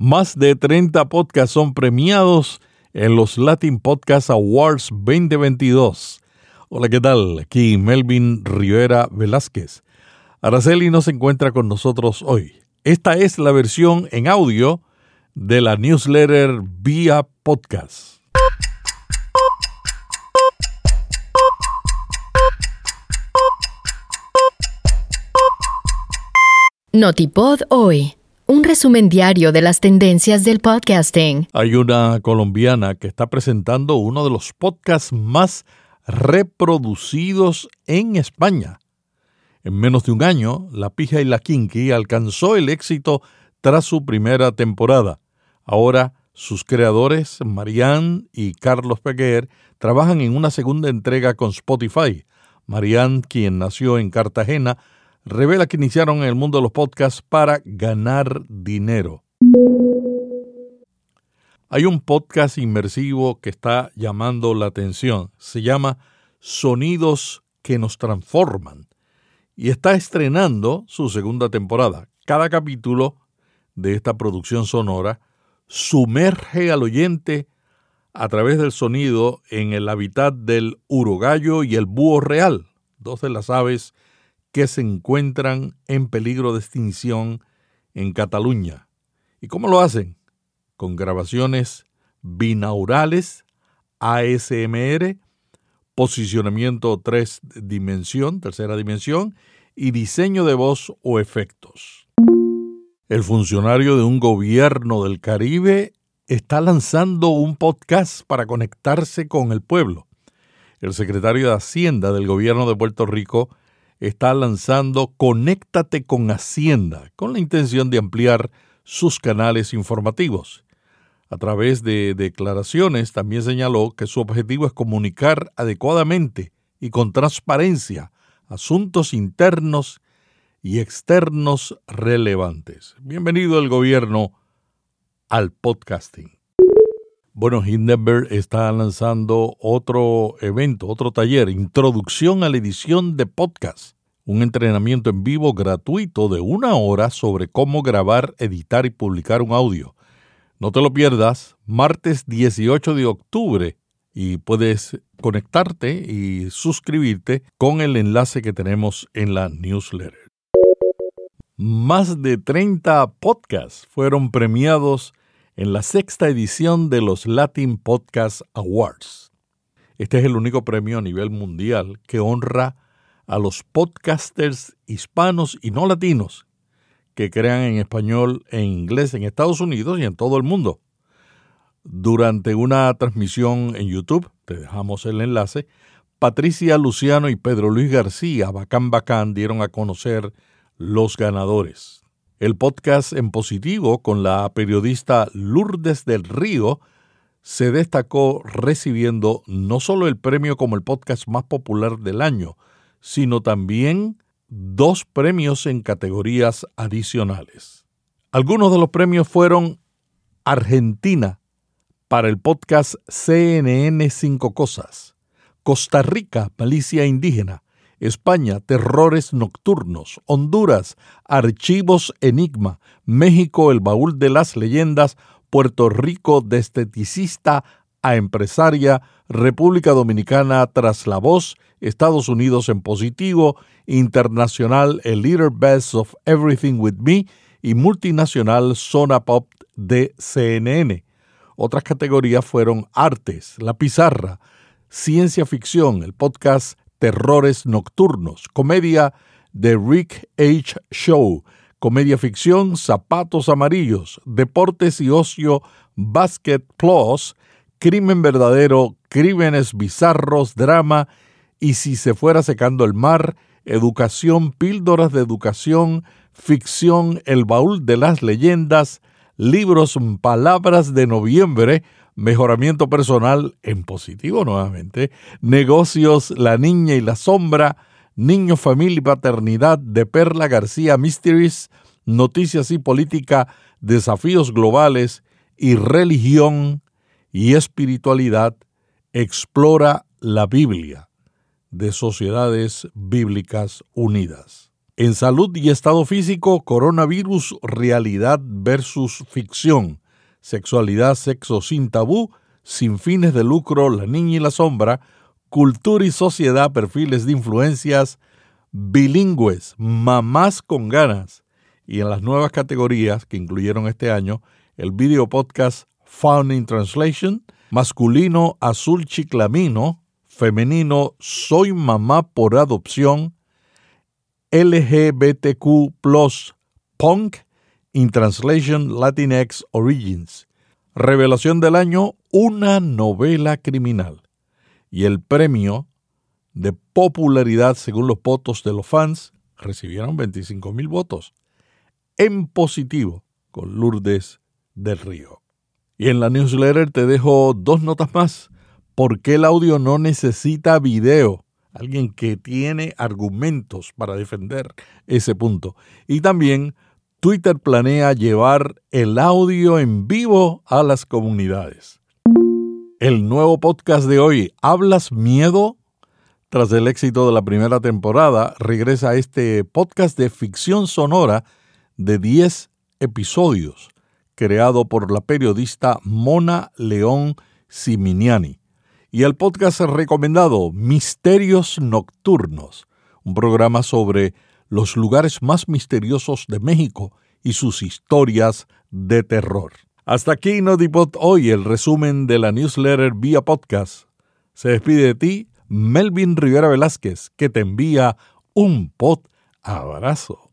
Más de 30 podcasts son premiados en los Latin Podcast Awards 2022. Hola, ¿qué tal? Aquí Melvin Rivera Velázquez. Araceli no se encuentra con nosotros hoy. Esta es la versión en audio de la newsletter vía podcast. Notipod hoy un resumen diario de las tendencias del podcasting. Hay una colombiana que está presentando uno de los podcasts más reproducidos en España. En menos de un año, La Pija y la Kinky alcanzó el éxito tras su primera temporada. Ahora, sus creadores, Marianne y Carlos Peguer, trabajan en una segunda entrega con Spotify. Marianne, quien nació en Cartagena, revela que iniciaron en el mundo de los podcasts para ganar dinero. Hay un podcast inmersivo que está llamando la atención. Se llama Sonidos que nos transforman y está estrenando su segunda temporada. Cada capítulo de esta producción sonora sumerge al oyente a través del sonido en el hábitat del urogallo y el búho real, dos de las aves que se encuentran en peligro de extinción en Cataluña. ¿Y cómo lo hacen? Con grabaciones binaurales, ASMR, posicionamiento tres dimensión, tercera dimensión, y diseño de voz o efectos. El funcionario de un gobierno del Caribe está lanzando un podcast para conectarse con el pueblo. El secretario de Hacienda del gobierno de Puerto Rico está lanzando Conéctate con Hacienda, con la intención de ampliar sus canales informativos. A través de declaraciones también señaló que su objetivo es comunicar adecuadamente y con transparencia asuntos internos y externos relevantes. Bienvenido el gobierno al podcasting. Bueno, Hindenburg está lanzando otro evento, otro taller, Introducción a la edición de podcast, un entrenamiento en vivo gratuito de una hora sobre cómo grabar, editar y publicar un audio. No te lo pierdas, martes 18 de octubre, y puedes conectarte y suscribirte con el enlace que tenemos en la newsletter. Más de 30 podcasts fueron premiados en la sexta edición de los Latin Podcast Awards. Este es el único premio a nivel mundial que honra a los podcasters hispanos y no latinos que crean en español e inglés en Estados Unidos y en todo el mundo. Durante una transmisión en YouTube, te dejamos el enlace, Patricia Luciano y Pedro Luis García, Bacán Bacán, dieron a conocer los ganadores. El podcast en positivo con la periodista Lourdes del Río se destacó recibiendo no solo el premio como el podcast más popular del año, sino también dos premios en categorías adicionales. Algunos de los premios fueron Argentina para el podcast CNN Cinco Cosas, Costa Rica, Malicia Indígena, España, Terrores Nocturnos, Honduras, Archivos Enigma, México, El Baúl de las Leyendas, Puerto Rico, de esteticista a empresaria, República Dominicana, Tras la Voz, Estados Unidos en positivo, internacional, El Leader Best of Everything With Me y multinacional Zona Pop de CNN. Otras categorías fueron artes, la pizarra, ciencia ficción, el podcast Terrores Nocturnos, comedia The Rick H. Show, comedia ficción Zapatos Amarillos, deportes y ocio Basket Plus, crimen verdadero, crímenes bizarros, drama y si se fuera secando el mar, educación, píldoras de educación, ficción, el baúl de las leyendas, libros, palabras de noviembre, mejoramiento personal en positivo nuevamente, negocios, la niña y la sombra, niño, familia y paternidad de Perla García Mysteries, noticias y política, desafíos globales y religión y espiritualidad, explora la Biblia de Sociedades Bíblicas Unidas. En salud y estado físico, coronavirus, realidad versus ficción, sexualidad, sexo sin tabú, sin fines de lucro, la niña y la sombra, cultura y sociedad, perfiles de influencias, bilingües, mamás con ganas, y en las nuevas categorías que incluyeron este año, el video podcast Found in Translation, masculino azul chiclamino, femenino soy mamá por adopción, LGBTQ Punk in Translation Latinx Origins. Revelación del año, una novela criminal. Y el premio de popularidad según los votos de los fans recibieron 25 mil votos. En positivo, con Lourdes del Río. Y en la newsletter te dejo dos notas más. ¿Por qué el audio no necesita video? Alguien que tiene argumentos para defender ese punto. Y también Twitter planea llevar el audio en vivo a las comunidades. El nuevo podcast de hoy, ¿Hablas miedo? Tras el éxito de la primera temporada, regresa este podcast de ficción sonora de 10 episodios creado por la periodista Mona León Siminiani. Y el podcast recomendado Misterios Nocturnos, un programa sobre los lugares más misteriosos de México y sus historias de terror. Hasta aquí Notipod hoy, el resumen de la newsletter vía podcast. Se despide de ti Melvin Rivera Velázquez, que te envía un pod abrazo.